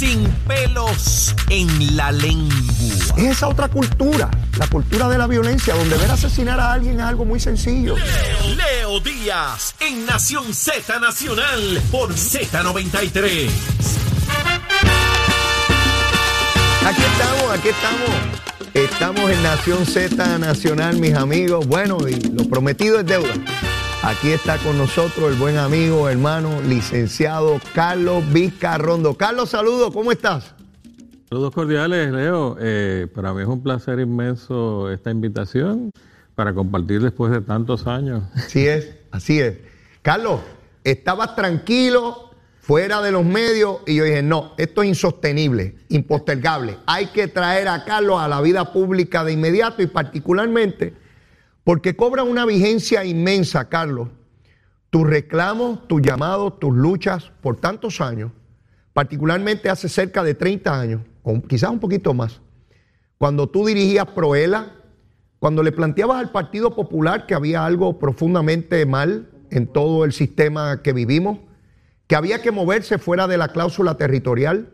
sin pelos en la lengua. Es esa otra cultura, la cultura de la violencia, donde ver asesinar a alguien es algo muy sencillo. Leo, Leo Díaz en Nación Z Nacional por Z93. Aquí estamos, aquí estamos. Estamos en Nación Z Nacional, mis amigos. Bueno, y lo prometido es deuda. Aquí está con nosotros el buen amigo, hermano, licenciado Carlos Vizcarrondo. Carlos, saludos, ¿cómo estás? Saludos cordiales, Leo. Eh, para mí es un placer inmenso esta invitación para compartir después de tantos años. Así es, así es. Carlos, estabas tranquilo fuera de los medios y yo dije, no, esto es insostenible, impostergable. Hay que traer a Carlos a la vida pública de inmediato y particularmente porque cobra una vigencia inmensa, Carlos, tus reclamos, tus llamados, tus luchas por tantos años, particularmente hace cerca de 30 años, o quizás un poquito más, cuando tú dirigías Proela, cuando le planteabas al Partido Popular que había algo profundamente mal en todo el sistema que vivimos, que había que moverse fuera de la cláusula territorial.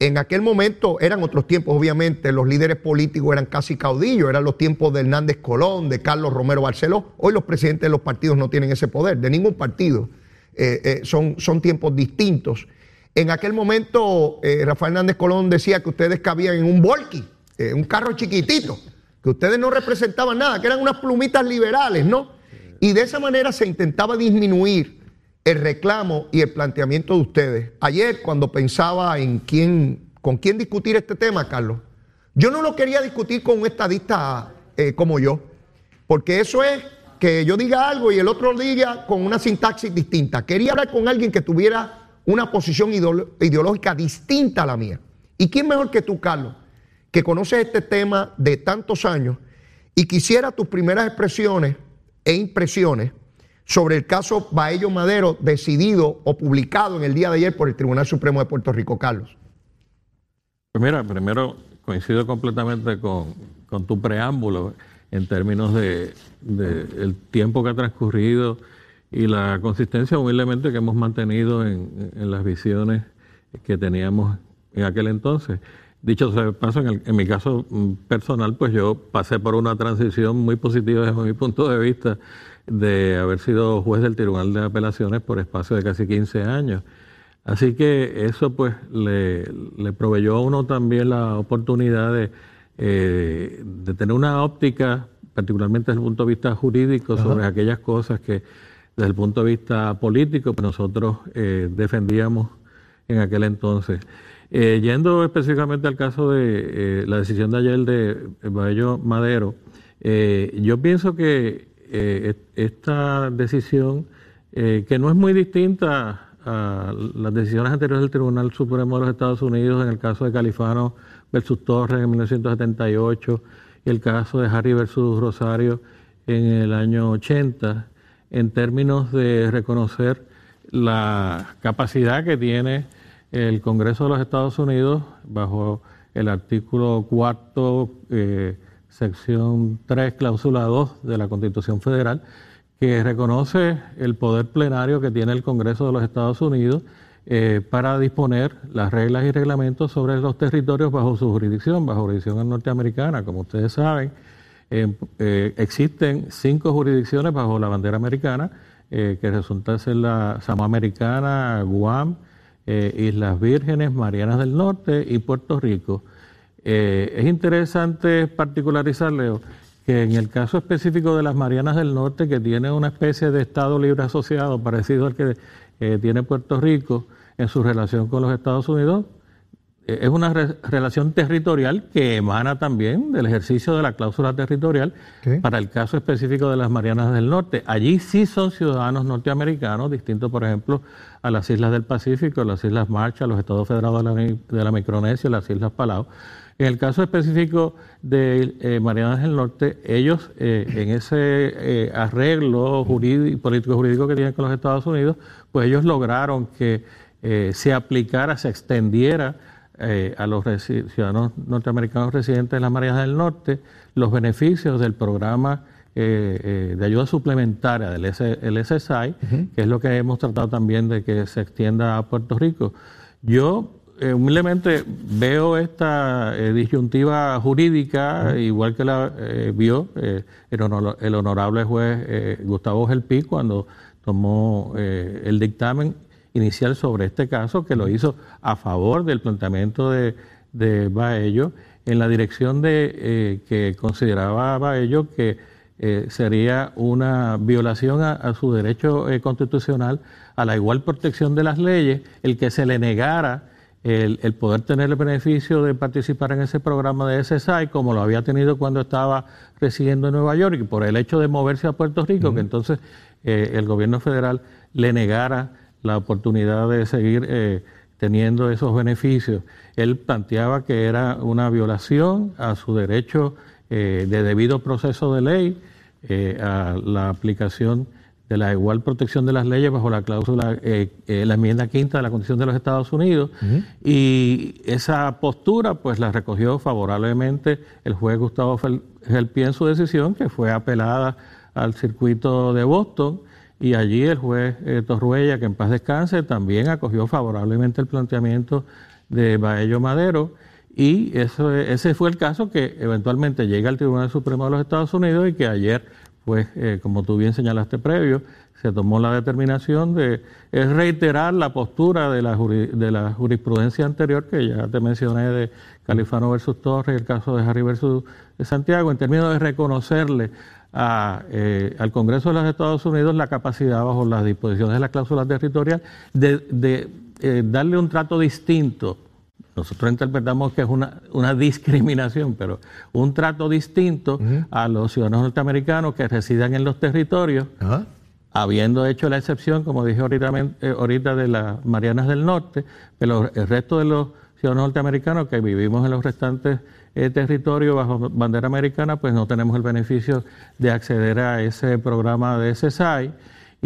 En aquel momento eran otros tiempos, obviamente, los líderes políticos eran casi caudillos, eran los tiempos de Hernández Colón, de Carlos Romero Barceló. Hoy los presidentes de los partidos no tienen ese poder, de ningún partido. Eh, eh, son, son tiempos distintos. En aquel momento, eh, Rafael Hernández Colón decía que ustedes cabían en un volky, un carro chiquitito, que ustedes no representaban nada, que eran unas plumitas liberales, ¿no? Y de esa manera se intentaba disminuir el reclamo y el planteamiento de ustedes. Ayer, cuando pensaba en quién, con quién discutir este tema, Carlos, yo no lo quería discutir con un estadista eh, como yo, porque eso es que yo diga algo y el otro diga con una sintaxis distinta. Quería hablar con alguien que tuviera una posición ideológica distinta a la mía. ¿Y quién mejor que tú, Carlos, que conoces este tema de tantos años y quisiera tus primeras expresiones e impresiones sobre el caso Baello Madero decidido o publicado en el día de ayer por el Tribunal Supremo de Puerto Rico, Carlos? Pues mira, primero coincido completamente con, tu preámbulo en términos de, el tiempo que ha transcurrido y la consistencia humildemente que hemos mantenido en, las visiones que teníamos en aquel entonces. Dicho sea paso, en, en, mi caso mm, personal, pues yo pasé por una transición muy positiva desde mi punto de vista de haber sido juez del Tribunal de Apelaciones por espacio de casi 15 años. Así que eso pues le, proveyó a uno también la oportunidad de, eh, de, tener una óptica, particularmente desde el punto de vista jurídico, sobre aquellas cosas que desde el punto de vista político pues nosotros eh, defendíamos en aquel entonces. Eh, yendo específicamente al caso de la decisión de ayer de Baello Madero, yo pienso que eh, esta decisión, eh, que no es muy distinta a las decisiones anteriores del Tribunal Supremo de los Estados Unidos en el caso de Califano versus Torres en 1978 y el caso de Harry versus Rosario en el año 80, en términos de reconocer la capacidad que tiene el Congreso de los Estados Unidos bajo el artículo cuarto eh, sección 3, cláusula 2 de la Constitución Federal, que reconoce el poder plenario que tiene el Congreso de los Estados Unidos eh, para disponer las reglas y reglamentos sobre los territorios bajo su jurisdicción, bajo jurisdicción norteamericana. Como ustedes saben, eh, existen cinco jurisdicciones bajo la bandera americana, eh, que resulta ser la Samoa Americana, Guam, Islas Vírgenes, Marianas del Norte y Puerto Rico. Eh, es interesante particularizar, Leo, que en el caso específico de las Marianas del Norte, que tiene una especie de Estado libre asociado parecido al que eh, tiene Puerto Rico en su relación con los Estados Unidos, eh, es una relación territorial que emana también del ejercicio de la cláusula territorial para el caso específico de las Marianas del Norte. Allí sí son ciudadanos norteamericanos, distintos, por ejemplo, a las islas del Pacífico, las islas Marshall, los Estados Federados de la, de la Micronesia, las islas Palau. En el caso específico de eh, Marianas del Norte, ellos eh, en ese eh, arreglo jurídico, político jurídico que tienen con los Estados Unidos, pues ellos lograron que eh, se aplicara, se extendiera a los ciudadanos norteamericanos residentes en las Marianas del Norte los beneficios del programa de ayuda suplementaria del SSI, que es lo que hemos tratado también de que se extienda a Puerto Rico. Yo eh, humildemente veo esta eh, disyuntiva jurídica, igual que la eh, vio el, el, honorable juez Gustavo Gelpi cuando tomó el dictamen inicial sobre este caso, que lo hizo a favor del planteamiento de, de Baello, en la dirección de que consideraba Baello que sería una violación a su derecho constitucional a la igual protección de las leyes el que se le negara el, poder tener el beneficio de participar en ese programa de SSI, como lo había tenido cuando estaba residiendo en Nueva York, y por el hecho de moverse a Puerto Rico, que entonces eh, el gobierno federal le negara la oportunidad de seguir eh, teniendo esos beneficios. Él planteaba que era una violación a su derecho eh, de debido proceso de ley, a la aplicación de la igual protección de las leyes bajo la cláusula, eh, eh, la enmienda quinta de la Constitución de los Estados Unidos. Y esa postura, pues la recogió favorablemente el juez Gustavo Gelpi en su decisión, que fue apelada al circuito de Boston. Y allí el juez eh, Torruella, que en paz descanse, también acogió favorablemente el planteamiento de Baello Madero. Y eso, ese fue el caso que eventualmente llega al Tribunal Supremo de los Estados Unidos y que ayer pues eh, como tú bien señalaste previo, se tomó la determinación de reiterar la postura de la, de la jurisprudencia anterior que ya te mencioné de Califano versus Torres el caso de Harry versus Santiago, en términos de reconocerle eh, al Congreso de los Estados Unidos la capacidad, bajo las disposiciones de la cláusula territorial, de, eh, darle un trato distinto nosotros interpretamos que es una, una discriminación, pero un trato distinto a los ciudadanos norteamericanos que residan en los territorios, habiendo hecho la excepción, como dije ahorita, eh, ahorita, de las Marianas del Norte, pero el resto de los ciudadanos norteamericanos que vivimos en los restantes eh, territorios bajo bandera americana, pues no tenemos el beneficio de acceder a ese programa de SSI.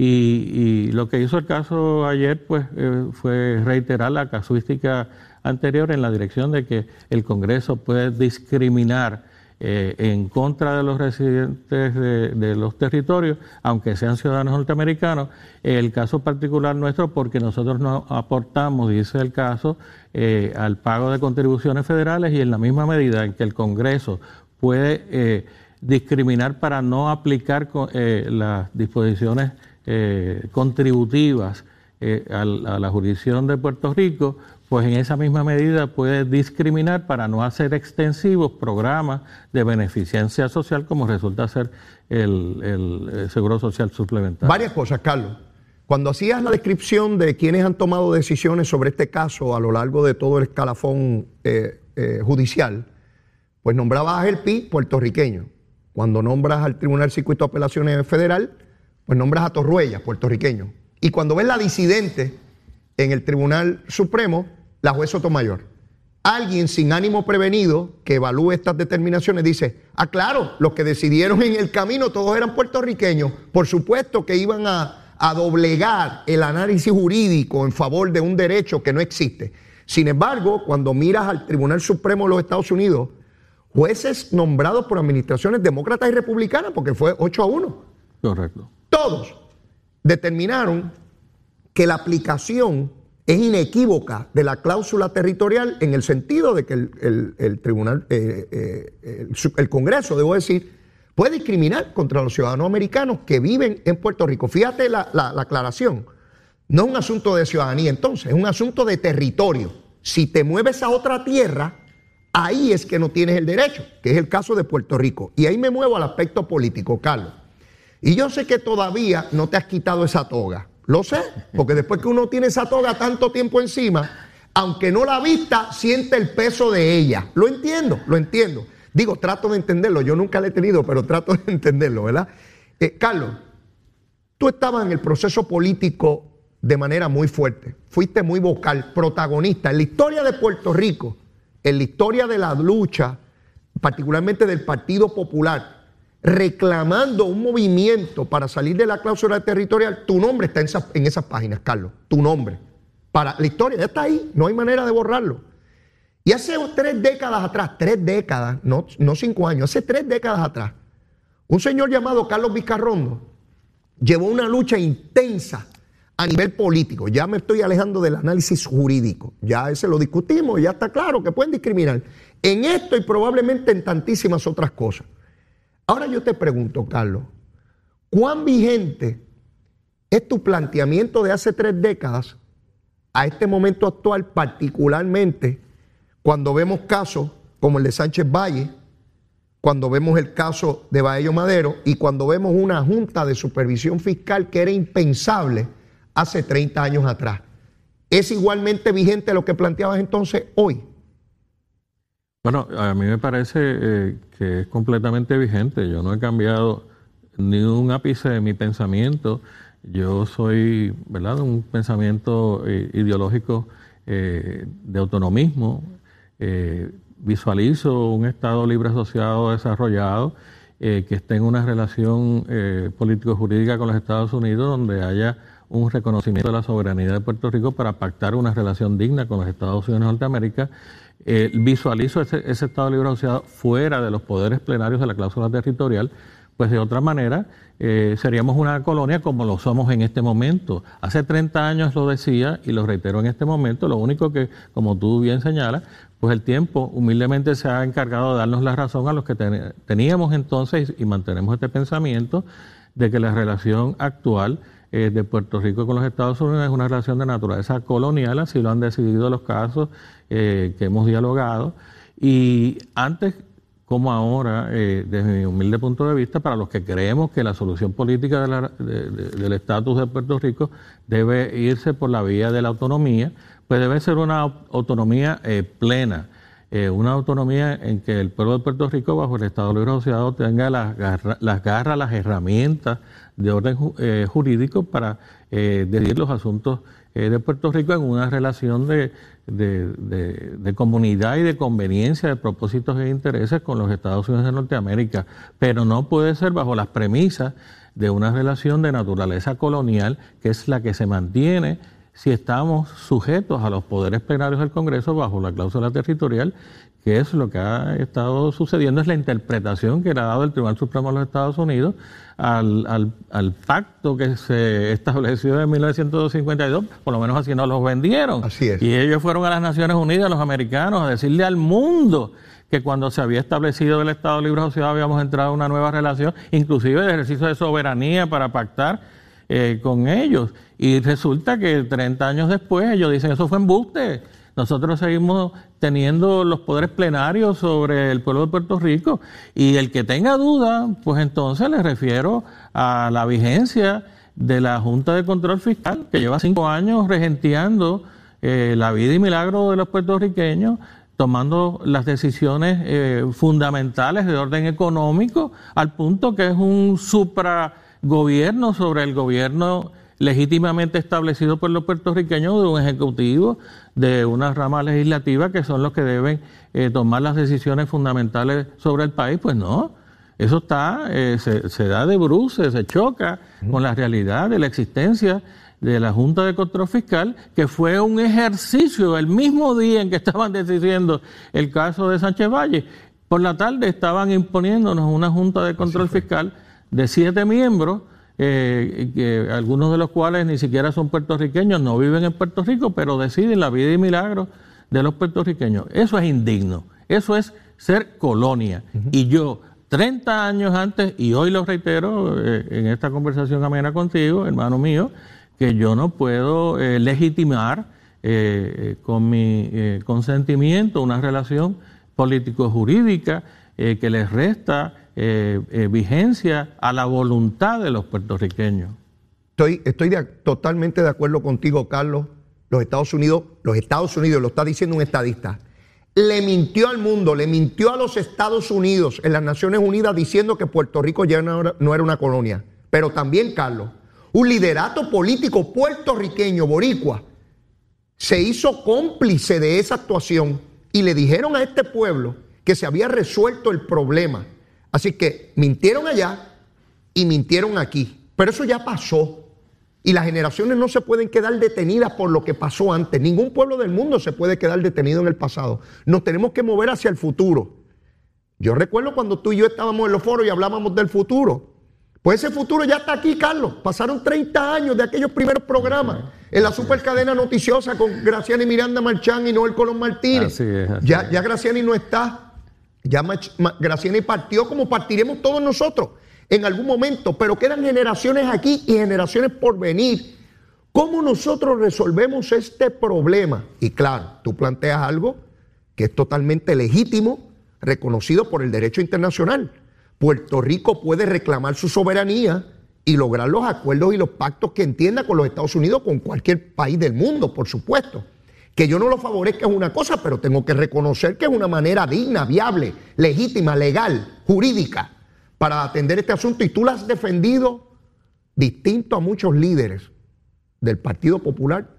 Y, lo que hizo el caso ayer, pues, eh, fue reiterar la casuística anterior en la dirección de que el Congreso puede discriminar eh, en contra de los residentes de, los territorios, aunque sean ciudadanos norteamericanos. El caso particular nuestro, porque nosotros no aportamos, dice el caso, eh, al pago de contribuciones federales y en la misma medida en que el Congreso puede eh, discriminar para no aplicar las disposiciones contributivas a la jurisdicción de Puerto Rico, pues en esa misma medida puede discriminar para no hacer extensivos programas de beneficencia social como resulta ser el, Seguro Social Suplementario. Varias cosas, Carlos. Cuando hacías la descripción de quienes han tomado decisiones sobre este caso a lo largo de todo el escalafón eh, eh, judicial, pues nombrabas a PI puertorriqueño. Cuando nombras al Tribunal Circuito de Apelaciones Federal, pues nombras a Torruella, puertorriqueño. Y cuando ves la disidente en el Tribunal Supremo, la juez Sotomayor. Alguien sin ánimo prevenido que evalúe estas determinaciones dice, ah, claro, los que decidieron en el camino todos eran puertorriqueños, por supuesto que iban a, doblegar el análisis jurídico en favor de un derecho que no existe. Sin embargo, cuando miras al Tribunal Supremo de los Estados Unidos, jueces nombrados por administraciones demócratas y republicanas, porque fue 8 a 1. Correcto. Todos determinaron que la aplicación es inequívoca de la cláusula territorial en el sentido de que el, tribunal, eh, eh, el, Congreso, debo decir, puede discriminar contra los ciudadanos americanos que viven en Puerto Rico. Fíjate la, aclaración. No es un asunto de ciudadanía entonces, es un asunto de territorio. Si te mueves a otra tierra, ahí es que no tienes el derecho, que es el caso de Puerto Rico. Y ahí me muevo al aspecto político, Carlos. Y yo sé que todavía no te has quitado esa toga. Lo sé, porque después que uno tiene esa toga tanto tiempo encima, aunque no la vista, siente el peso de ella. Lo entiendo, lo entiendo. Digo, trato de entenderlo. Yo nunca la he tenido, pero trato de entenderlo, ¿verdad? Eh, Carlos, tú estabas en el proceso político de manera muy fuerte. Fuiste muy vocal, protagonista en la historia de Puerto Rico, en la historia de la lucha, particularmente del Partido Popular reclamando un movimiento para salir de la cláusula territorial, tu nombre está en esas, páginas, Carlos. Tu nombre. Para la historia ya está ahí, no hay manera de borrarlo. Y hace tres décadas atrás, tres décadas, no, no cinco años, hace tres décadas atrás, un señor llamado Carlos Vizcarrondo llevó una lucha intensa a nivel político. Ya me estoy alejando del análisis jurídico. Ya ese lo discutimos, ya está claro que pueden discriminar. En esto y probablemente en tantísimas otras cosas. Ahora yo te pregunto, Carlos, ¿cuán vigente es tu planteamiento de hace tres décadas a este momento actual, particularmente cuando vemos casos como el de Sánchez Valle, cuando vemos el caso de Baello Madero y cuando vemos una junta de supervisión fiscal que era impensable hace 30 años atrás. ¿Es igualmente vigente lo que planteabas entonces hoy? Bueno, a mí me parece eh, que es completamente vigente. Yo no he cambiado ni un ápice de mi pensamiento. Yo soy, ¿verdad?, un pensamiento eh, ideológico eh, de autonomismo. visualizo un Estado libre asociado desarrollado que esté en una relación político-jurídica con los Estados Unidos donde haya un reconocimiento de la soberanía de Puerto Rico para pactar una relación digna con los Estados Unidos de Norteamérica. Eh, visualizo ese, Estado libre asociado fuera de los poderes plenarios de la cláusula territorial, pues de otra manera eh, seríamos una colonia como lo somos en este momento. Hace 30 años lo decía y lo reitero en este momento, lo único que, como tú bien señalas, pues el tiempo humildemente se ha encargado de darnos la razón a los que teníamos entonces y mantenemos este pensamiento de que la relación actual eh, de Puerto Rico con los Estados Unidos es una relación de naturaleza colonial, así lo han decidido los casos eh, que hemos dialogado. Y antes como ahora, eh, desde mi humilde punto de vista, para los que creemos que la solución política del estatus de Puerto Rico debe irse por la vía de la autonomía, pues debe ser una autonomía plena. Una autonomía en que el pueblo de Puerto Rico, bajo el Estado Libre Asociado, tenga las, las garras, las herramientas de orden eh, jurídico para eh, decidir los asuntos eh, de Puerto Rico en una relación de, de, comunidad y de conveniencia de propósitos e intereses con los Estados Unidos de Norteamérica, pero no puede ser bajo las premisas de una relación de naturaleza colonial que es la que se mantiene si estamos sujetos a los poderes plenarios del Congreso bajo la cláusula territorial que es lo que ha estado sucediendo, es la interpretación que le ha dado el Tribunal Supremo de los Estados Unidos al, al, pacto que se estableció en 1952, por lo menos así nos los vendieron. Así es. Y ellos fueron a las Naciones Unidas, los americanos, a decirle al mundo que cuando se había establecido el Estado Libre Asociado habíamos entrado en una nueva relación, inclusive de ejercicio de soberanía para pactar eh, con ellos. Y resulta que 30 años después ellos dicen, eso fue embuste nosotros seguimos teniendo los poderes plenarios sobre el pueblo de Puerto Rico y el que tenga duda, pues entonces le refiero a la vigencia de la Junta de Control Fiscal, que lleva cinco años regenteando eh, la vida y milagro de los puertorriqueños, tomando las decisiones eh, fundamentales de orden económico, al punto que es un supragobierno sobre el gobierno legítimamente establecido por los puertorriqueños de un ejecutivo, de una rama legislativa que son los que deben eh, tomar las decisiones fundamentales sobre el país, pues no. Eso está, eh, se, da de bruces, se choca con la realidad de la existencia de la Junta de Control Fiscal, que fue un ejercicio el mismo día en que estaban decidiendo el caso de Sánchez Valle. Por la tarde estaban imponiéndonos una Junta de Control Fiscal de siete miembros eh, que algunos de los cuales ni siquiera son puertorriqueños, no viven en Puerto Rico, pero deciden la vida y milagro de los puertorriqueños. Eso es indigno, eso es ser colonia. Y yo, 30 años antes, y hoy lo reitero eh, en esta conversación amena contigo, hermano mío, que yo no puedo eh, legitimar con mi consentimiento una relación político-jurídica que les resta eh, eh, vigencia a la voluntad de los puertorriqueños. Estoy, totalmente de acuerdo contigo, Carlos. Los Estados Unidos, los Estados Unidos, lo está diciendo un estadista, le mintió al mundo, le mintió a los Estados Unidos en las Naciones Unidas diciendo que Puerto Rico ya no no era una colonia. Pero también, Carlos, un liderato político puertorriqueño, boricua, se hizo cómplice de esa actuación y le dijeron a este pueblo que se había resuelto el problema Así que mintieron allá y mintieron aquí. Pero eso ya pasó. Y las generaciones no se pueden quedar detenidas por lo que pasó antes. Ningún pueblo del mundo se puede quedar detenido en el pasado. Nos tenemos que mover hacia el futuro. Yo recuerdo cuando tú y yo estábamos en los foros y hablábamos del futuro. Pues ese futuro ya está aquí, Carlos. Pasaron 30 años de aquellos primeros programas en la supercadena noticiosa con Graciani Miranda Marchán y Noel Colón Martínez. ya, ya Graciani no está. Ya Graciani partió como partiremos todos nosotros en algún momento, pero quedan generaciones aquí y generaciones por venir. ¿Cómo nosotros resolvemos este problema? Y claro, tú planteas algo que es totalmente legítimo, reconocido por el derecho internacional. Puerto Rico puede reclamar su soberanía y lograr los acuerdos y los pactos que entienda con los Estados Unidos, con cualquier país del mundo, por supuesto. Que yo no lo favorezca es una cosa, pero tengo que reconocer que es una manera digna, viable, legítima, legal, jurídica para atender este asunto y tú lo has defendido distinto a muchos líderes del Partido Popular.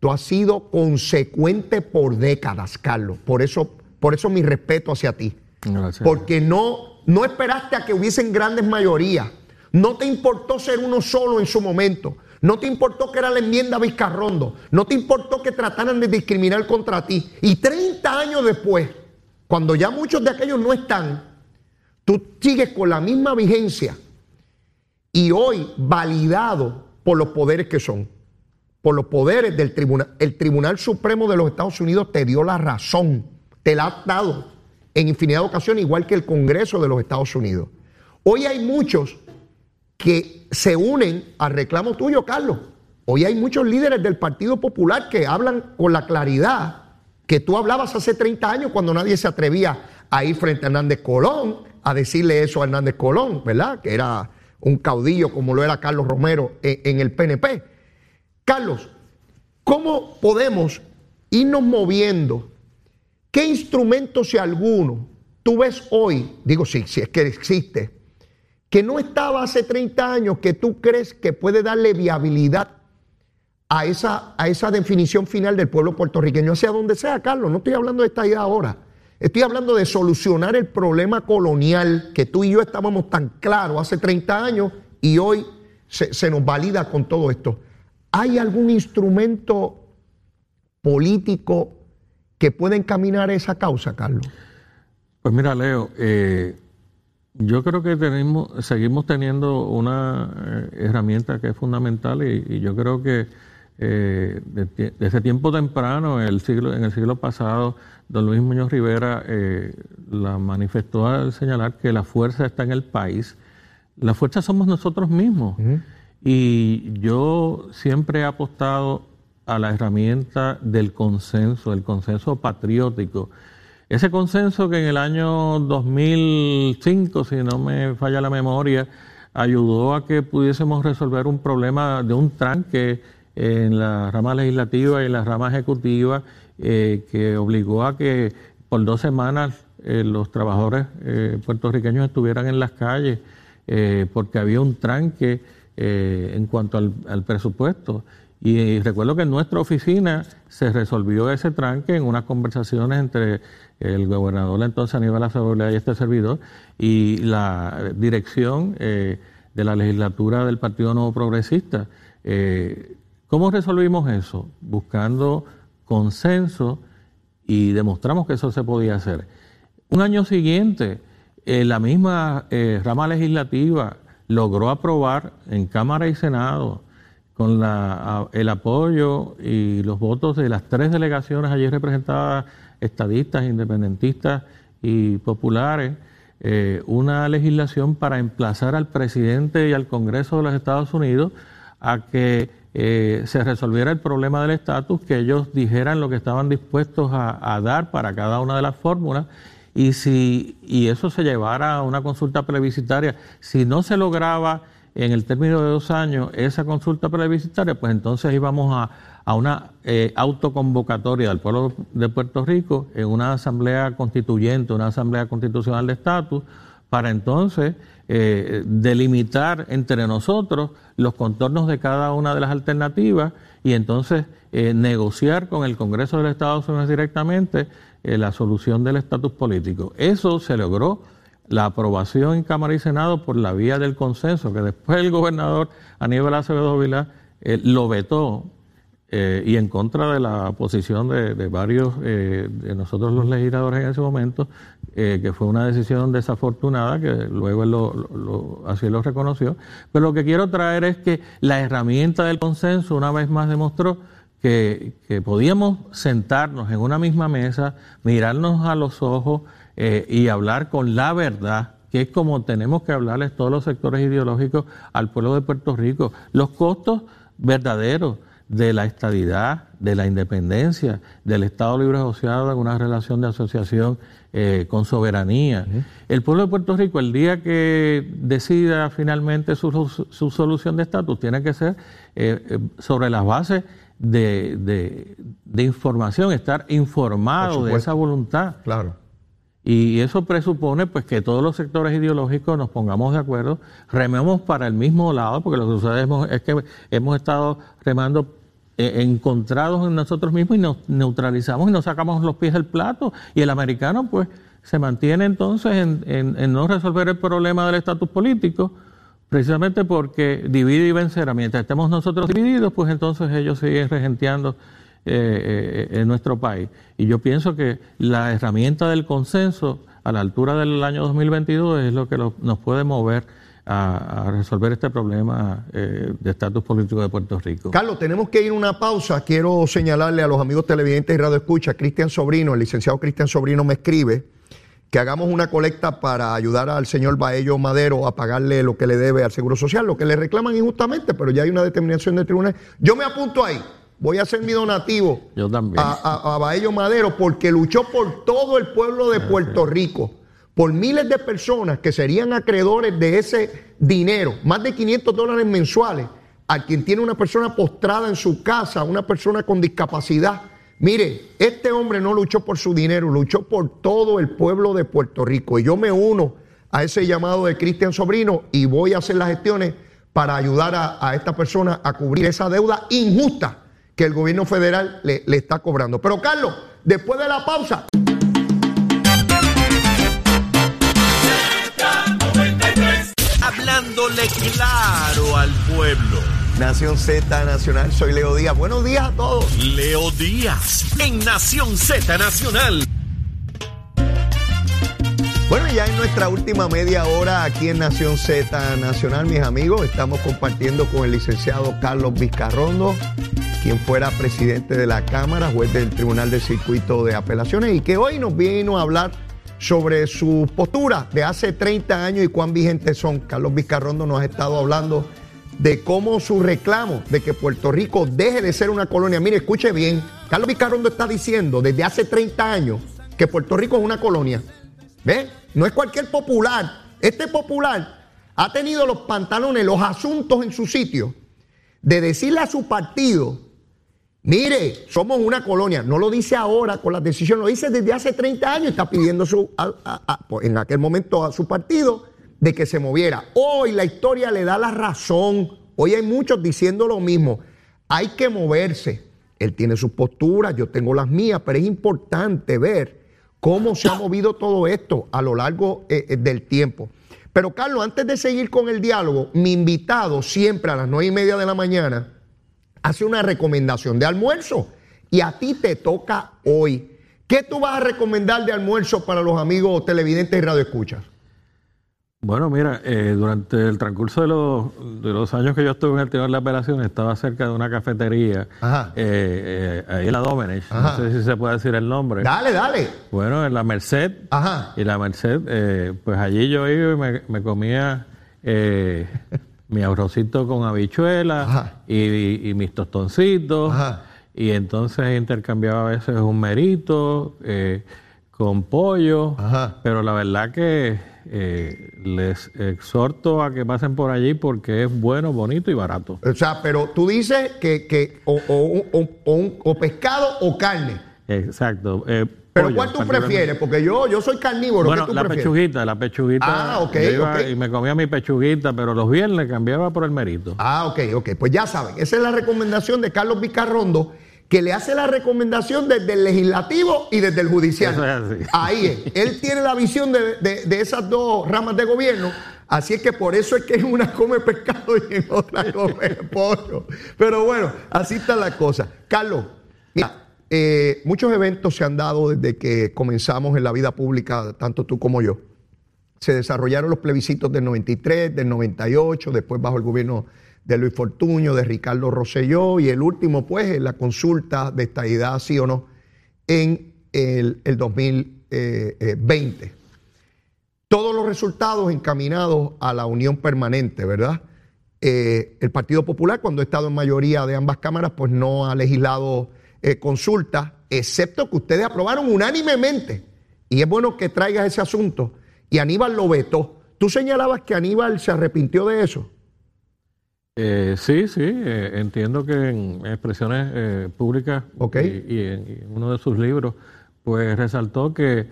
Tú has sido consecuente por décadas, Carlos. Por eso, por eso mi respeto hacia ti. Gracias. Porque no, no esperaste a que hubiesen grandes mayorías. No te importó ser uno solo en su momento. No te importó que era la enmienda Vizcarrondo. No te importó que trataran de discriminar contra ti. Y 30 años después, cuando ya muchos de aquellos no están, Tú sigues con la misma vigencia y hoy validado por los poderes que son, por los poderes del tribunal. El Tribunal Supremo de los Estados Unidos te dio la razón, te la ha dado en infinidad de ocasiones, igual que el Congreso de los Estados Unidos. Hoy hay muchos que se unen al reclamo tuyo, Carlos. Hoy hay muchos líderes del Partido Popular que hablan con la claridad que tú hablabas hace 30 años cuando nadie se atrevía a ir frente a Hernández Colón, a decirle eso a Hernández Colón, ¿verdad? Que era un caudillo como lo era Carlos Romero en, el PNP. Carlos, ¿cómo podemos irnos moviendo? ¿Qué instrumento, si alguno, tú ves hoy, digo sí, si es que existe, que no estaba hace 30 años, que tú crees que puede darle viabilidad a esa, a esa definición final del pueblo puertorriqueño, sea donde sea, Carlos, no estoy hablando de esta idea ahora. Estoy hablando de solucionar el problema colonial que tú y yo estábamos tan claros hace 30 años y hoy se, nos valida con todo esto. ¿Hay algún instrumento político que pueda encaminar esa causa, Carlos? Pues mira, Leo, eh, yo creo que tenemos, seguimos teniendo una eh, herramienta que es fundamental y, yo creo que eh, desde tiempo temprano, el siglo, en el siglo pasado, don Luis Muñoz Rivera eh, la manifestó al señalar que la fuerza está en el país. La fuerza somos nosotros mismos. Y yo siempre he apostado a la herramienta del consenso, el consenso patriótico. Ese consenso que en el año 2005, si no me falla la memoria, ayudó a que pudiésemos resolver un problema de un tranque en la rama legislativa y en la rama ejecutiva eh, que obligó a que por dos semanas eh, los trabajadores eh, puertorriqueños estuvieran en las calles porque había un tranque en cuanto al, presupuesto. Y, recuerdo que en nuestra oficina se resolvió ese tranque en unas conversaciones entre el gobernador entonces Aníbal Acevedo y este servidor y la dirección de la legislatura del Partido Nuevo Progresista. ¿Cómo resolvimos eso? Buscando consenso y demostramos que eso se podía hacer. Un año siguiente, eh, la misma eh, rama legislativa logró aprobar en Cámara y Senado con la, el apoyo y los votos de las tres delegaciones allí representadas, estadistas, independentistas y populares, eh, una legislación para emplazar al presidente y al Congreso de los Estados Unidos a que eh, se resolviera el problema del estatus, que ellos dijeran lo que estaban dispuestos a, dar para cada una de las fórmulas y si y eso se llevara a una consulta plebiscitaria. Si no se lograba en el término de dos años esa consulta plebiscitaria, pues entonces íbamos a, a una eh, autoconvocatoria del pueblo de Puerto Rico en una asamblea constituyente, una asamblea constitucional de estatus, para entonces eh, delimitar entre nosotros los contornos de cada una de las alternativas y entonces eh, negociar con el Congreso de los Estados Unidos directamente eh, la solución del estatus político. Eso se logró la aprobación en Cámara y Senado por la vía del consenso, que después el gobernador Aníbal Acevedo Vilá lo vetó eh, y en contra de la posición de, varios eh, de nosotros los legisladores en ese momento, eh, que fue una decisión desafortunada, que luego él lo, así lo reconoció. Pero lo que quiero traer es que la herramienta del consenso una vez más demostró que, que podíamos sentarnos en una misma mesa, mirarnos a los ojos y hablar con la verdad que es como tenemos que hablarles todos los sectores ideológicos al pueblo de Puerto Rico. Los costos verdaderos de la estabilidad, de la independencia, del Estado Libre Asociado en una relación de asociación eh, con soberanía. El pueblo de Puerto Rico, el día que decida finalmente su, solución de estatus, tiene que ser eh, eh, sobre las bases de, información, estar informado de esa voluntad. Claro. Y eso presupone pues que todos los sectores ideológicos nos pongamos de acuerdo, rememos para el mismo lado, porque lo que sucede es que hemos estado remando eh, encontrados en nosotros mismos y nos neutralizamos y nos sacamos los pies del plato. Y el americano pues se mantiene entonces en, no resolver el problema del estatus político, precisamente porque divide y vencerá. Mientras estemos nosotros divididos, pues entonces ellos siguen regenteando eh, eh, en nuestro país. Y yo pienso que la herramienta del consenso a la altura del año 2022 es lo que nos puede mover a, resolver este problema eh, de estatus político de Puerto Rico. Carlos, tenemos que ir a una pausa. Quiero señalarle a los amigos televidentes y radio escucha, Cristian Sobrino, el licenciado Cristian Sobrino me escribe que hagamos una colecta para ayudar al señor Baello Madero a pagarle lo que le debe al Seguro Social, lo que le reclaman injustamente, pero ya hay una determinación del tribunal. Yo me apunto ahí voy a hacer mi donativo Yo también. A, a, Baello Madero porque luchó por todo el pueblo de Puerto Rico, por miles de personas que serían acreedores de ese dinero, más de 500 dólares mensuales, a quien tiene una persona postrada en su casa, una persona con discapacidad. Mire, este hombre no luchó por su dinero, luchó por todo el pueblo de Puerto Rico. Y yo me uno a ese llamado de Cristian Sobrino y voy a hacer las gestiones para ayudar a, esta persona a cubrir esa deuda injusta que el gobierno federal le, está cobrando. Pero Carlos, después de la pausa... Hablándole claro al pueblo. Nación Z Nacional, soy Leo Díaz. Buenos días a todos. Leo Díaz, en Nación Z Nacional. Bueno, ya en nuestra última media hora aquí en Nación Z Nacional, mis amigos, estamos compartiendo con el licenciado Carlos Vizcarrondo, quien fuera presidente de la Cámara, juez del Tribunal de Circuito de Apelaciones, y que hoy nos vino a hablar sobre su postura de hace 30 años y cuán vigentes son. Carlos Vizcarrondo nos ha estado hablando de cómo su reclamo de que Puerto Rico deje de ser una colonia. Mire, escuche bien, Carlos Vizcarrondo está diciendo desde hace 30 años que Puerto Rico es una colonia. ¿Ve? No es cualquier popular. Este popular ha tenido los pantalones, los asuntos en su sitio, de decirle a su partido Mire, somos una colonia. No lo dice ahora con la decisión, lo dice desde hace 30 años. Está pidiendo su, pues, en aquel momento a su partido de que se moviera. Hoy la historia le da la razón. Hoy hay muchos diciendo lo mismo. Hay que moverse. Él tiene sus posturas, yo tengo las mías, pero es importante ver cómo se ha movido todo esto a lo largo eh, eh, del tiempo. Pero Carlos, antes de seguir con el diálogo, mi invitado siempre a las nueve y media de la mañana hace una recomendación de almuerzo y a ti te toca hoy. ¿Qué tú vas a recomendar de almuerzo para los amigos televidentes y radioescuchas? Bueno, mira, eh, durante el transcurso de los, de los años que yo estuve en el Tribunal de Apelación, estaba cerca de una cafetería, eh, eh, ahí en la Domenech, no sé si se puede decir el nombre. Dale, dale. Bueno, en la Merced, Ajá. y la Merced, pues allí yo iba y me, me comía mi arrocito con habichuelas y, mis tostoncitos. Y entonces intercambiaba a veces un merito eh, con pollo. Pero la verdad que eh, les exhorto a que pasen por allí porque es bueno, bonito y barato. O sea, pero tú dices que, que o, o, pescado o carne. Exacto. Eh, ¿Pero cuál tú prefieres? Porque yo, yo soy carnívoro. Bueno, la pechuguita, la pechuguita. Ah, ok, Y me comía mi pechuguita, pero los viernes cambiaba por el merito. Ah, ok, ok. Pues ya saben, esa es la recomendación de Carlos Vicarrondo, que le hace la recomendación desde el legislativo y desde el judicial. Eso es así. Ahí es. Él tiene la visión de, de esas dos ramas de gobierno Así es que por eso es que en una come pescado y en otra come pollo. Pero bueno, así está la cosa. Carlos, mira, eh, muchos eventos se han dado desde que comenzamos en la vida pública, tanto tú como yo. Se desarrollaron los plebiscitos del 93, del 98, después bajo el gobierno de Luis Fortuño, de Ricardo Rosselló y el último, pues, en la consulta de estadidad, sí o no, en el, 2020. Todos los resultados encaminados a la unión permanente, ¿verdad? Eh, el Partido Popular, cuando ha estado en mayoría de ambas cámaras, pues no ha legislado eh, consulta, excepto que ustedes aprobaron unánimemente. Y es bueno que traigas ese asunto. Y Aníbal lo vetó. Tú señalabas que Aníbal se arrepintió de eso. Eh, sí, sí, eh, entiendo que en expresiones eh, públicas y, en uno de sus libros, pues resaltó que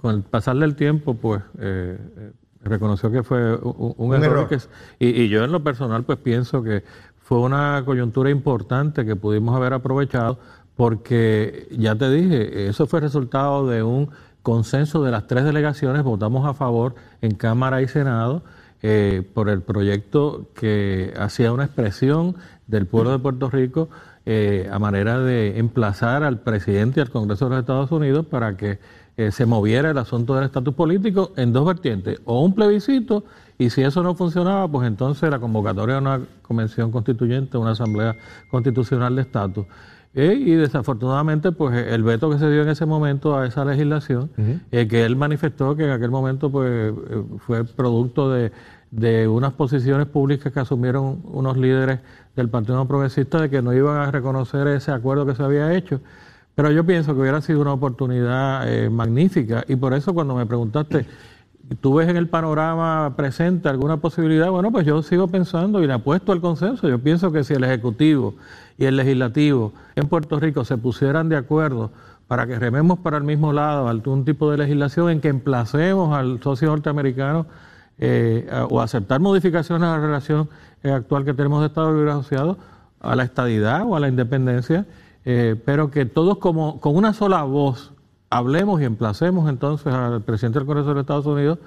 con el pasar del tiempo, pues reconoció que fue un, error. y, yo en lo personal, pues pienso que fue una coyuntura importante que pudimos haber aprovechado porque, ya te dije, eso fue resultado de un consenso de las tres delegaciones, votamos a favor en Cámara y Senado eh, por el proyecto que hacía una expresión del pueblo de Puerto Rico eh, a manera de emplazar al presidente y al Congreso de los Estados Unidos para que eh, se moviera el asunto del estatus político en dos vertientes, o un plebiscito, y si eso no funcionaba, pues entonces la convocatoria de una convención constituyente, una asamblea constitucional de estatus. y desafortunadamente, pues el veto que se dio en ese momento a esa legislación, que él manifestó que en aquel momento pues fue producto de de unas posiciones públicas que asumieron unos líderes del Partido Progresista de que no iban a reconocer ese acuerdo que se había hecho. Pero yo pienso que hubiera sido una oportunidad eh, magnífica y por eso cuando me preguntaste, ¿tú ves en el panorama presente alguna posibilidad? Bueno, pues yo sigo pensando y le apuesto al consenso. Yo pienso que si el Ejecutivo y el Legislativo en Puerto Rico se pusieran de acuerdo para que rememos para el mismo lado algún tipo de legislación en que emplacemos al socio norteamericano eh, o aceptar modificaciones a la relación eh, actual que tenemos de Estado Libre Asociado a la estadidad o a la independencia, eh, pero que todos como con una sola voz hablemos y emplacemos entonces al presidente del Congreso de los Estados Unidos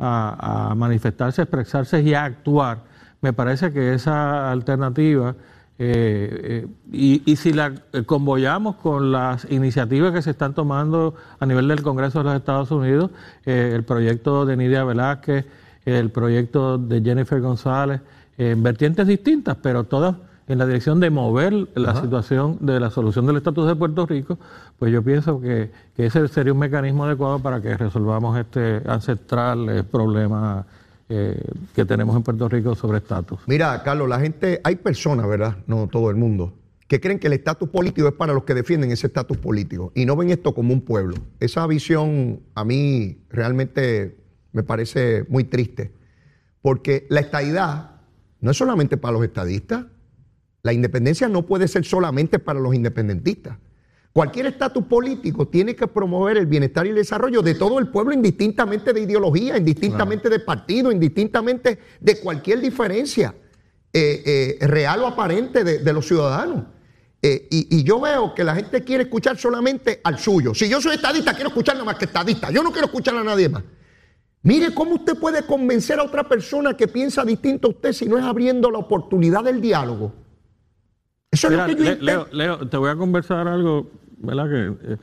a, manifestarse, expresarse y a actuar. Me parece que esa alternativa, y, y, si la convoyamos con las iniciativas que se están tomando a nivel del Congreso de los Estados Unidos, el proyecto de Nidia Velázquez, el proyecto de Jennifer González, en vertientes distintas, pero todas en la dirección de mover la situación de la solución del estatus de Puerto Rico, pues yo pienso que, ese sería un mecanismo adecuado para que resolvamos este ancestral eh, problema eh, que tenemos en Puerto Rico sobre estatus. Mira, Carlos, la gente, hay personas, ¿verdad? No todo el mundo, que creen que el estatus político es para los que defienden ese estatus político y no ven esto como un pueblo. Esa visión a mí realmente me parece muy triste, porque la estadidad no es solamente para los estadistas, la independencia no puede ser solamente para los independentistas. Cualquier estatus político tiene que promover el bienestar y el desarrollo de todo el pueblo, indistintamente de ideología, indistintamente de partido, indistintamente de cualquier diferencia eh, eh, real o aparente de, los ciudadanos. Eh, y, y, yo veo que la gente quiere escuchar solamente al suyo. Si yo soy estadista, quiero escuchar nada más que estadista. Yo no quiero escuchar a nadie más. Mire cómo usted puede convencer a otra persona que piensa distinto a usted si no es abriendo la oportunidad del diálogo. Eso es lo que yo Leo, te voy a conversar algo, ¿verdad? Que eh,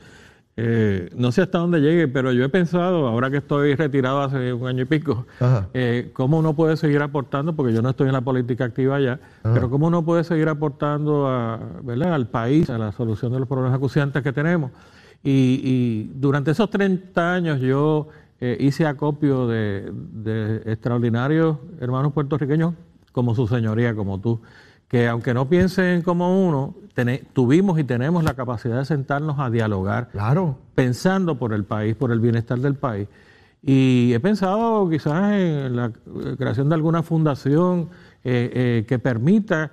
eh, no sé hasta dónde llegue, pero yo he pensado, ahora que estoy retirado hace un año y pico, eh, cómo uno puede seguir aportando, porque yo no estoy en la política activa ya, pero cómo uno puede seguir aportando a, ¿verdad? al país, a la solución de los problemas acuciantes que tenemos. Y, y durante esos 30 años yo eh, hice acopio de, extraordinarios hermanos puertorriqueños como su señoría, como tú, que aunque no piensen como uno, tuvimos y tenemos la capacidad de sentarnos a dialogar, claro. pensando por el país, por el bienestar del país. Y he pensado quizás en la creación de alguna fundación eh, eh, que permita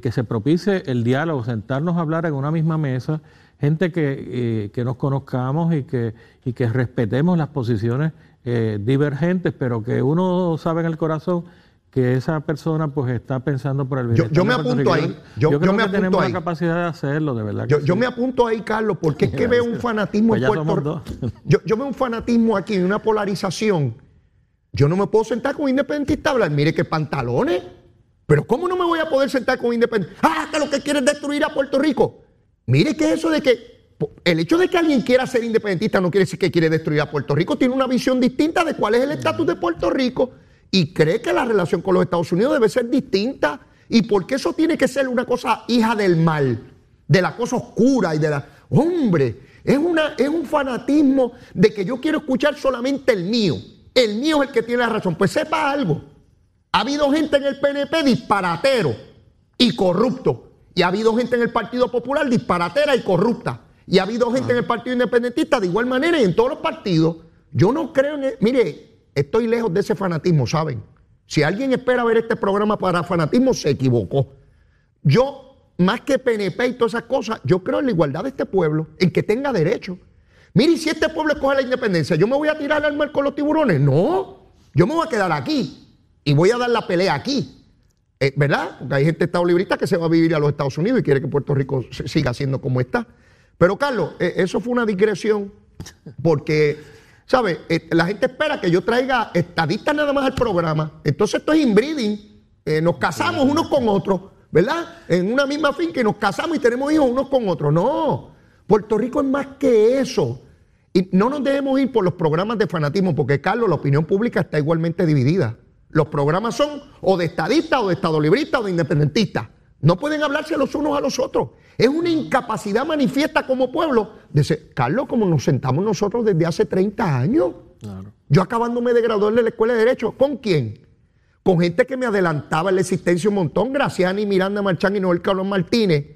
que se propicie el diálogo, sentarnos a hablar en una misma mesa gente que, eh, nos conozcamos y que, y que respetemos las posiciones eh, divergentes, pero que uno sabe en el corazón que esa persona pues está pensando por el bienestar. Yo, yo me apunto ahí. Yo, yo, creo me que tenemos la capacidad de hacerlo, de verdad. yo, me apunto ahí, Carlos, porque es que veo un fanatismo pues en Puerto Rico. yo, veo un fanatismo aquí, una polarización Yo no me puedo sentar con independentista a hablar, mire qué pantalones. Pero ¿cómo no me voy a poder sentar con un independentista? Ah, que lo que quiere es destruir a Puerto Rico. Mire que eso de que el hecho de que alguien quiera ser independentista no quiere decir que quiere destruir a Puerto Rico, tiene una visión distinta de cuál es el estatus de Puerto Rico y cree que la relación con los Estados Unidos debe ser distinta. ¿Y por qué eso tiene que ser una cosa hija del mal, de la cosa oscura y de la... Hombre, es, una, es un fanatismo de que yo quiero escuchar solamente el mío. El mío es el que tiene la razón. Pues sepa algo. Ha habido gente en el PNP disparatero y corrupto. Y ha habido gente en el Partido Popular disparatera y corrupta. Y ha habido gente en el Partido Independentista de igual manera y en todos los partidos. Yo no creo en... mire, estoy lejos de ese fanatismo, ¿saben? Si alguien espera ver este programa para fanatismo, se equivocó. Yo, más que PNP y todas esas cosas, yo creo en la igualdad de este pueblo, en que tenga derecho. Mire, si este pueblo escoge la independencia, ¿yo me voy a tirar al mar con los tiburones? No, yo me voy a quedar aquí y voy a dar la pelea aquí. Eh, ¿Verdad? Porque hay gente estado librista que se va a vivir a los Estados Unidos y quiere que Puerto Rico siga siendo como está. Pero Carlos, eh, eso fue una digresión porque, ¿sabes? Eh, la gente espera que yo traiga estadistas nada más al programa. Entonces esto es inbreeding. Nos casamos unos con otros, ¿verdad? En una misma finca y nos casamos y tenemos hijos unos con otros. No, Puerto Rico es más que eso. Y no nos debemos ir por los programas de fanatismo, porque Carlos, la opinión pública está igualmente dividida. Los programas son o de estadistas, o de estado librista, o de independentistas. No pueden hablarse los unos a los otros. Es una incapacidad manifiesta como pueblo. De Carlos, como nos sentamos nosotros desde hace 30 años. Yo acabándome de graduar de la Escuela de Derecho. ¿Con quién? Con gente que me adelantaba en la existencia un montón. Graciani, Miranda Marchán y Noel Carlos Martínez,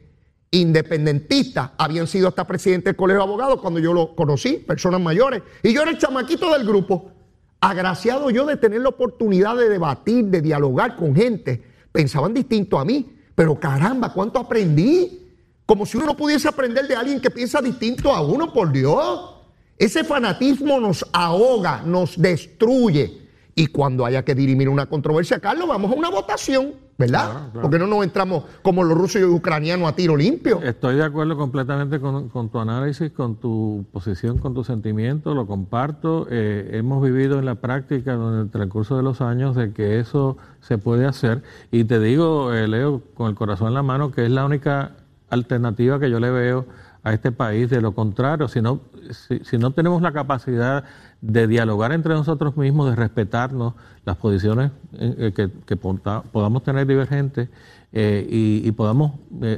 independentistas, habían sido hasta presidente del Colegio de Abogados cuando yo lo conocí, personas mayores. Y yo era el chamaquito del grupo. Agraciado yo de tener la oportunidad de debatir, de dialogar con gente. Pensaban distinto a mí pero caramba, ¿cuánto aprendí? Como si uno no pudiese aprender de alguien que piensa distinto a uno, por Dios. Ese fanatismo nos ahoga, nos destruye. Y cuando haya que dirimir una controversia, Carlos, vamos a una votación, ¿verdad? Porque no nos entramos como los rusos y los ucranianos a tiro limpio. Estoy de acuerdo completamente con, tu análisis, con tu posición, con tu sentimiento, lo comparto. Eh, hemos vivido en la práctica en el transcurso de los años de que eso se puede hacer. Y te digo, eh, Leo, con el corazón en la mano, que es la única alternativa que yo le veo a este país. De lo contrario, si no, si, no tenemos la capacidad de dialogar entre nosotros mismos, de respetarnos las posiciones eh, eh, que, podamos tener divergentes y, podamos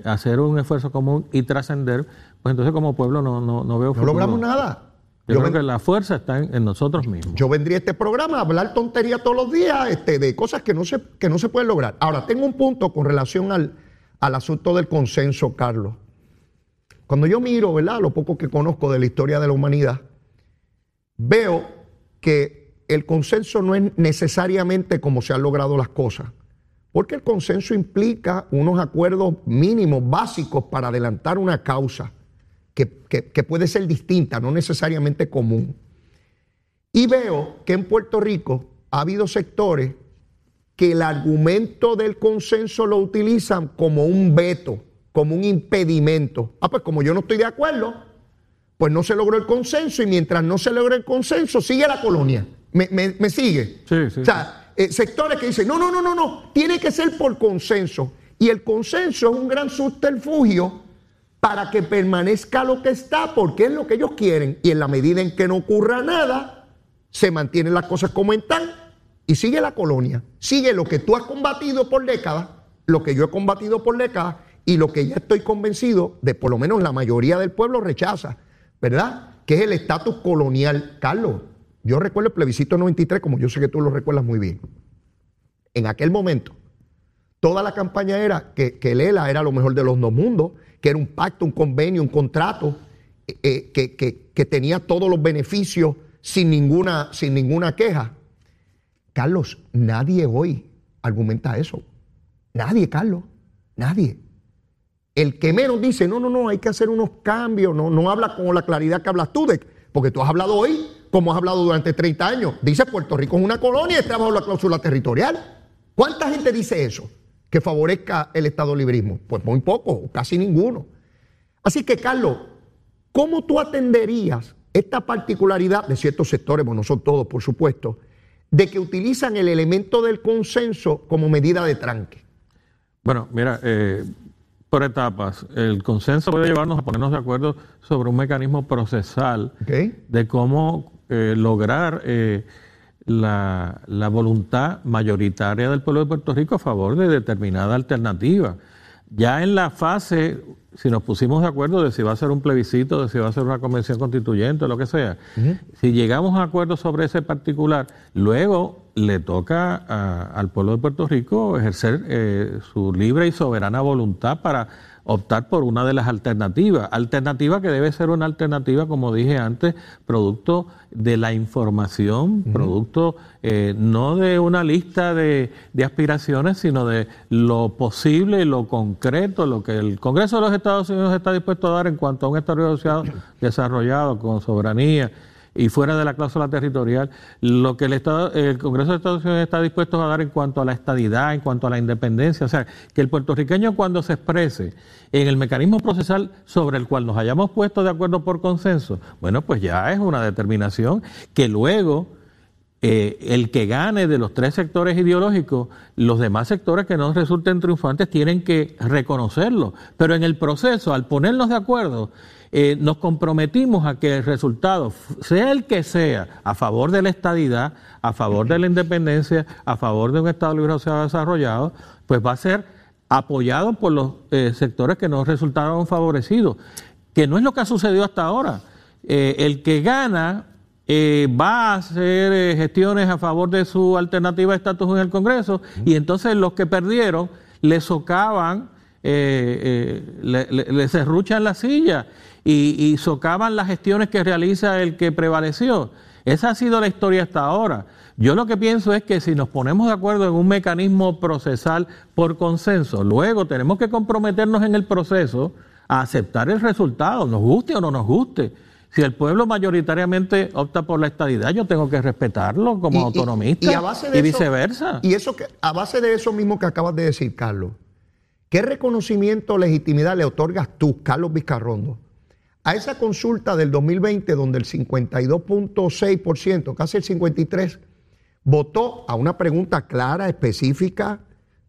hacer un esfuerzo común y trascender, pues entonces como pueblo no, no, no veo No logramos nada. Yo, creo que la fuerza está en, nosotros mismos. Yo vendría a este programa a hablar tontería todos los días este, de cosas que no, se, que no se pueden lograr. Ahora, tengo un punto con relación al, al asunto del consenso, Carlos. Cuando yo miro, ¿verdad?, lo poco que conozco de la historia de la humanidad, veo que el consenso no es necesariamente como se han logrado las cosas. Porque el consenso implica unos acuerdos mínimos, básicos para adelantar una causa que, puede ser distinta, no necesariamente común. Y veo que en Puerto Rico ha habido sectores que el argumento del consenso lo utilizan como un veto, como un impedimento. Ah, pues como yo no estoy de acuerdo, pues no se logró el consenso y mientras no se logra el consenso, sigue la colonia. ¿Me, sigue? Sí, sí. O sea, eh, sectores que dicen, no, no, no, no, no, tiene que ser por consenso. Y el consenso es un gran subterfugio para que permanezca lo que está, porque es lo que ellos quieren. Y en la medida en que no ocurra nada, se mantienen las cosas como están y sigue la colonia. Sigue lo que tú has combatido por décadas, lo que yo he combatido por décadas y lo que ya estoy convencido de por lo menos la mayoría del pueblo rechaza, ¿verdad? Que es el estatus colonial. Carlos, yo recuerdo el plebiscito 93, como yo sé que tú lo recuerdas muy bien. En aquel momento, toda la campaña era que, que el ELA era lo mejor de los dos mundos que era un pacto, un convenio, un contrato eh, eh, que, tenía todos los beneficios sin ninguna, sin ninguna queja. Carlos, nadie hoy argumenta eso. Nadie, Carlos, nadie. El que menos dice, no, no, no, hay que hacer unos cambios, no, no habla con la claridad que hablas tú, porque tú has hablado hoy como has hablado durante 30 años. Dice Puerto Rico es una colonia y está bajo la cláusula territorial. ¿Cuánta gente dice eso? que favorezca el Estado librismo? Pues muy poco, casi ninguno. Así que, Carlos, ¿cómo tú atenderías esta particularidad de ciertos sectores, bueno, no son todos, por supuesto, de que utilizan el elemento del consenso como medida de tranque? Bueno, mira, eh, por etapas. El consenso puede llevarnos a ponernos de acuerdo sobre un mecanismo procesal de cómo eh, lograr eh, la, la, voluntad mayoritaria del pueblo de Puerto Rico a favor de determinada alternativa. Ya en la fase, si nos pusimos de acuerdo de si va a ser un plebiscito, de si va a ser una convención constituyente, lo que sea, si llegamos a acuerdo sobre ese particular, luego le toca al pueblo de Puerto Rico ejercer eh, su libre y soberana voluntad para optar por una de las alternativas. Alternativa que debe ser una alternativa, como dije antes, producto de la información, producto eh, no de una lista de, aspiraciones, sino de lo posible, lo concreto, lo que el Congreso de los Estados Unidos está dispuesto a dar en cuanto a un Estado desarrollado con soberanía y fuera de la cláusula territorial, lo que el, Estado, el Congreso de Estados Unidos está dispuesto a dar en cuanto a la estadidad, en cuanto a la independencia, o sea, que el puertorriqueño cuando se exprese en el mecanismo procesal sobre el cual nos hayamos puesto de acuerdo por consenso, bueno, pues ya es una determinación que luego eh, el que gane de los tres sectores ideológicos, los demás sectores que no resulten triunfantes tienen que reconocerlo. Pero en el proceso, al ponernos de acuerdo, eh, nos comprometimos a que el resultado, sea el que sea, a favor de la estadidad, a favor de la independencia, a favor de un Estado libre sea desarrollado, pues va a ser apoyado por los eh, sectores que no resultaron favorecidos, que no es lo que ha sucedido hasta ahora. el que gana eh, va a hacer eh, gestiones a favor de su alternativa de estatus en el Congreso y entonces los que perdieron le socavan, eh, le, cerruchan la silla y, y, socavan las gestiones que realiza el que prevaleció. Esa ha sido la historia hasta ahora. Yo lo que pienso es que si nos ponemos de acuerdo en un mecanismo procesal por consenso, luego tenemos que comprometernos en el proceso a aceptar el resultado, nos guste o no nos guste. Si el pueblo mayoritariamente opta por la estadidad, yo tengo que respetarlo como autonomista y, viceversa. Y eso que, a base de eso mismo que acabas de decir, Carlos, ¿qué reconocimiento o legitimidad le otorgas tú, Carlos Vizcarrondo, a esa consulta del 2020 donde el 52.6%, casi el 53%, votó a una pregunta clara, específica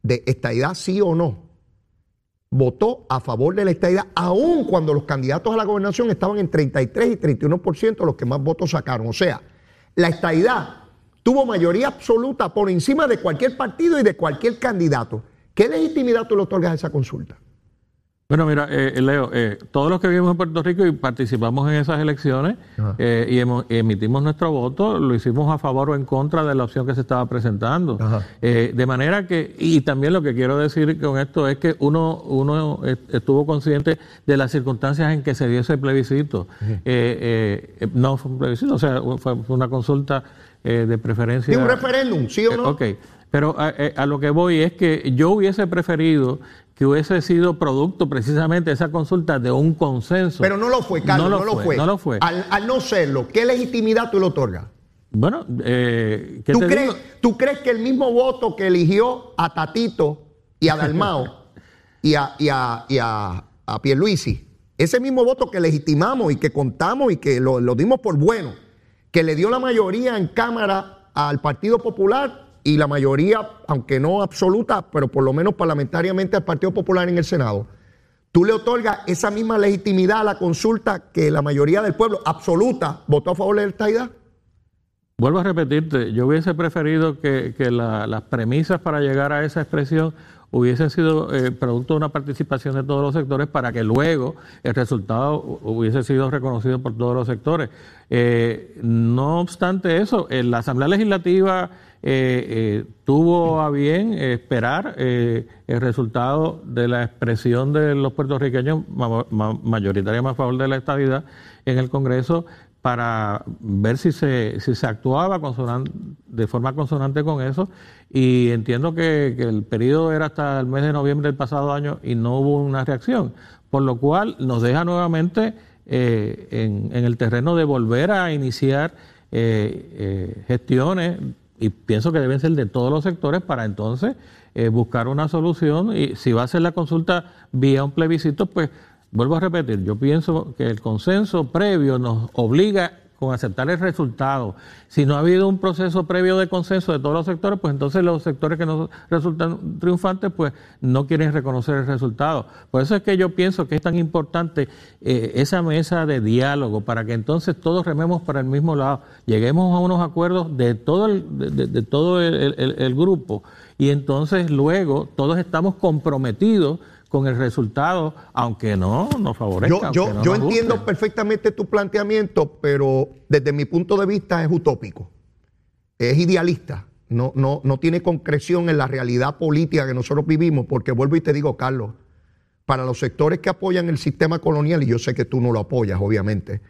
de estadidad sí o no? votó a favor de la estadidad, aun cuando los candidatos a la gobernación estaban en 33 y 31% los que más votos sacaron. O sea, la estadidad tuvo mayoría absoluta por encima de cualquier partido y de cualquier candidato. ¿Qué legitimidad tú le otorgas a esa consulta? Bueno, mira, eh, eh, Leo, eh, todos los que vivimos en Puerto Rico y participamos en esas elecciones y emitimos nuestro voto, lo hicimos a favor o en contra de la opción que se estaba presentando. de manera que, y también lo que quiero decir con esto es que uno, uno estuvo consciente de las circunstancias en que se dio ese plebiscito. no fue un plebiscito, o sea, fue, una consulta de preferencia. ¿Y un referéndum, sí o no? ok. Pero a, lo que voy es que yo hubiese preferido que hubiese sido producto precisamente de esa consulta de un consenso. Pero no lo fue, Carlos, no lo, fue, No lo fue. Al, no serlo, ¿qué legitimidad tú le otorgas? Bueno, eh, ¿Tú, crees, ¿Tú crees que el mismo voto que eligió a Tatito y a Dalmao y a, y a, y a, Pierluisi, ese mismo voto que legitimamos y que contamos y que lo, lo dimos por bueno, que le dio la mayoría en Cámara al Partido Popular, y la mayoría, aunque no absoluta, pero por lo menos parlamentariamente al Partido Popular en el Senado, tú le otorgas esa misma legitimidad a la consulta que la mayoría del pueblo absoluta votó a favor de la estadidad? Vuelvo a repetirte, yo hubiese preferido que, las premisas para llegar a esa expresión hubiesen sido eh, producto de una participación de todos los sectores para que luego el resultado hubiese sido reconocido por todos los sectores. Eh, no obstante eso, en la Asamblea Legislativa eh, eh, tuvo a bien esperar eh, el resultado de la expresión de los puertorriqueños mayoritariamente a favor de la estabilidad en el Congreso para ver si se, si se actuaba de forma consonante con eso. Y entiendo que, el periodo era hasta el mes de noviembre del pasado año y no hubo una reacción, por lo cual nos deja nuevamente en, en, el terreno de volver a iniciar gestiones y pienso que deben ser de todos los sectores para entonces eh, buscar una solución y si va a ser la consulta vía un plebiscito, pues vuelvo a repetir, yo pienso que el consenso previo nos obliga con aceptar el resultado. Si no ha habido un proceso previo de consenso de todos los sectores, pues entonces los sectores que no resultan triunfantes, pues no quieren reconocer el resultado. Por eso es que yo pienso que es tan importante eh, esa mesa de diálogo para que entonces todos rememos para el mismo lado, lleguemos a unos acuerdos de todo el, de, todo el grupo y entonces luego todos estamos comprometidos con el resultado, aunque no nos favorezca. Yo, yo, entiendo perfectamente tu planteamiento, pero desde mi punto de vista es utópico, es idealista, no, no, no tiene concreción en la realidad política que nosotros vivimos, porque vuelvo y te digo, Carlos, para los sectores que apoyan el sistema colonial, y yo sé que tú no lo apoyas, obviamente,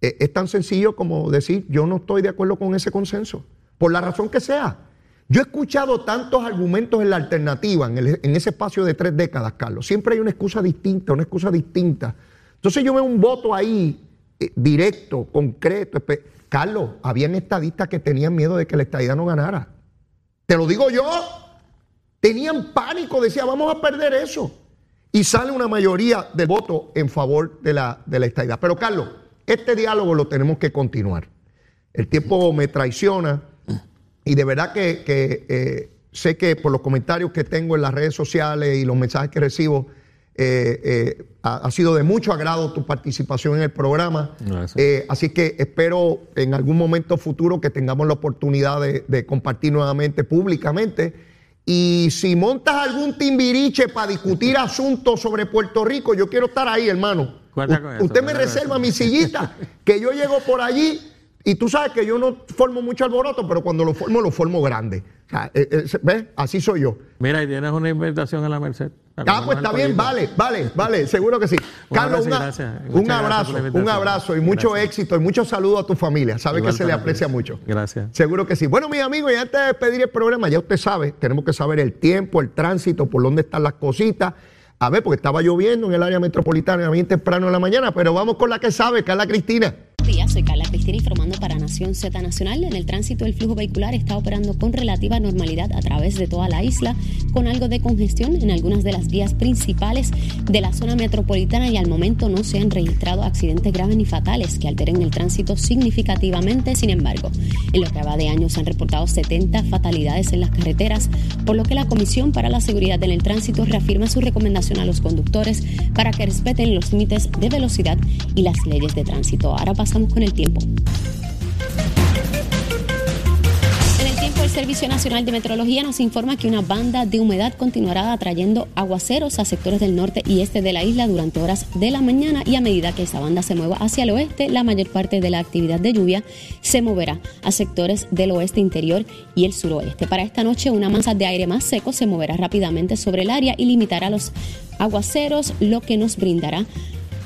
eh, es tan sencillo como decir, yo no estoy de acuerdo con ese consenso, por la razón que sea. Yo he escuchado tantos argumentos en la alternativa, en, ese espacio de tres décadas, Carlos. Siempre hay una excusa distinta, una excusa distinta. Entonces yo veo un voto ahí eh, directo, concreto. Carlos, habían estadistas que tenían miedo de que la estadidad no ganara. Te lo digo yo. Tenían pánico, decía, vamos a perder eso. Y sale una mayoría de voto en favor de la, de la estadidad. Pero Carlos, este diálogo lo tenemos que continuar. El tiempo me traiciona. Y de verdad que, eh, sé que por los comentarios que tengo en las redes sociales y los mensajes que recibo, eh, eh, ha, sido de mucho agrado tu participación en el programa. así que espero en algún momento futuro que tengamos la oportunidad de, compartir nuevamente públicamente. Y si montas algún timbiriche para discutir asuntos sobre Puerto Rico, yo quiero estar ahí, hermano. usted me reserva mi sillita, que yo llego por allí y tú sabes que yo no formo mucho alboroto, pero cuando lo formo, lo formo grande. Eh, eh, ¿Ves? Así soy yo. Mira, y tienes una invitación a la Merced. Ah, pues está bien, vale, vale, vale, seguro que sí. Carlos, un abrazo, un abrazo y mucho éxito y mucho saludo a tu familia. Sabe que se le aprecia mucho. Gracias. Seguro que sí. Bueno, mis amigos, y antes de despedir el programa, ya usted sabe, tenemos que saber el tiempo, el tránsito, por dónde están las cositas. A ver, porque estaba lloviendo en el área metropolitana bien temprano en la mañana, pero vamos con la que sabe, Carla Cristina días, soy Carla Cristina informando para Nación Z Nacional. En el tránsito el flujo vehicular está operando con relativa normalidad a través de toda la isla, con algo de congestión en algunas de las vías principales de la zona metropolitana y al momento no se han registrado accidentes graves ni fatales que alteren el tránsito significativamente. Sin embargo, en lo que va de años se han reportado 70 fatalidades en las carreteras, por lo que la Comisión para la Seguridad en el Tránsito reafirma su recomendación a los conductores para que respeten los límites de velocidad y las leyes de tránsito. Ahora pasamos con tiempo. En el tiempo, el Servicio Nacional de Meteorología nos informa que una banda de humedad continuará atrayendo aguaceros a sectores del norte y este de la isla durante horas de la mañana y a medida que esa banda se mueva hacia el oeste, la mayor parte de la actividad de lluvia se moverá a sectores del oeste interior y el suroeste. Para esta noche, una masa de aire más seco se moverá rápidamente sobre el área y limitará los aguaceros, lo que nos brindará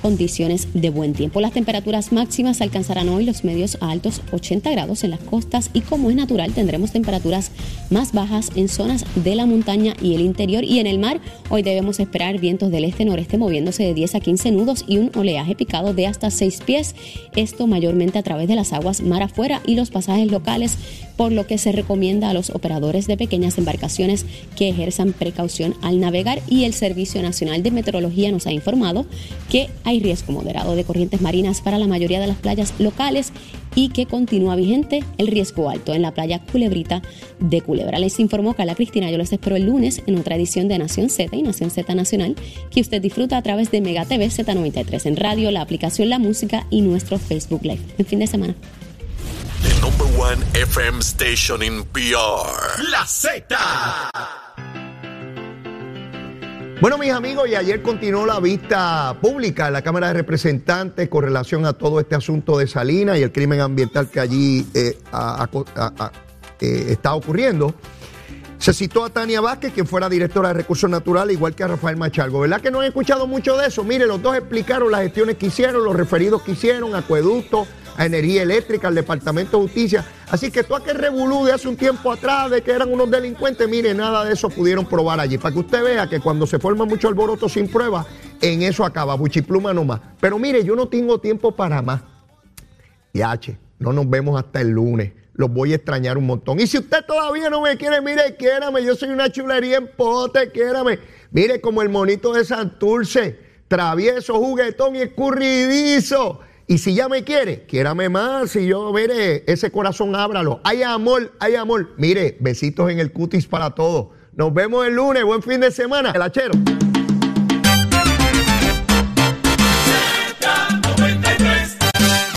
condiciones de buen tiempo. Las temperaturas máximas alcanzarán hoy los medios a altos 80 grados en las costas y como es natural tendremos temperaturas más bajas en zonas de la montaña y el interior y en el mar hoy debemos esperar vientos del este-noreste moviéndose de 10 a 15 nudos y un oleaje picado de hasta 6 pies, esto mayormente a través de las aguas mar afuera y los pasajes locales, por lo que se recomienda a los operadores de pequeñas embarcaciones que ejerzan precaución al navegar y el Servicio Nacional de Meteorología nos ha informado que hay riesgo moderado de corrientes marinas para la mayoría de las playas locales y que continúa vigente el riesgo alto en la playa Culebrita de Culebra. Les informó Carla Cristina. Yo les espero el lunes en otra edición de Nación Z y Nación Z Nacional que usted disfruta a través de Mega TV Z93 en radio, la aplicación La Música y nuestro Facebook Live. En fin de semana. Number one FM station in PR. La Z. Bueno, mis amigos, y ayer continuó la vista pública en la Cámara de Representantes con relación a todo este asunto de Salinas y el crimen ambiental que allí eh, eh, está ocurriendo. Se citó a Tania Vázquez, quien fuera directora de Recursos Naturales, igual que a Rafael Machalgo. ¿Verdad que no han escuchado mucho de eso? Mire, los dos explicaron las gestiones que hicieron, los referidos que hicieron, acueductos, a energía eléctrica, al Departamento de Justicia. Así que todo aquel revolú de hace un tiempo atrás de que eran unos delincuentes, mire, nada de eso pudieron probar allí. Para que usted vea que cuando se forma mucho alboroto sin prueba, en eso acaba, buchipluma nomás. Pero mire, yo no tengo tiempo para más. Y H, no nos vemos hasta el lunes. Los voy a extrañar un montón. Y si usted todavía no me quiere, mire, quiérame. Yo soy una chulería en pote, quiérame. Mire, como el monito de Santurce, travieso, juguetón y escurridizo Y si ya me quiere, quiérame más. Y yo, mire, ese corazón ábralo. Hay amor, hay amor. Mire, besitos en el cutis para todos. Nos vemos el lunes. Buen fin de semana. El hachero.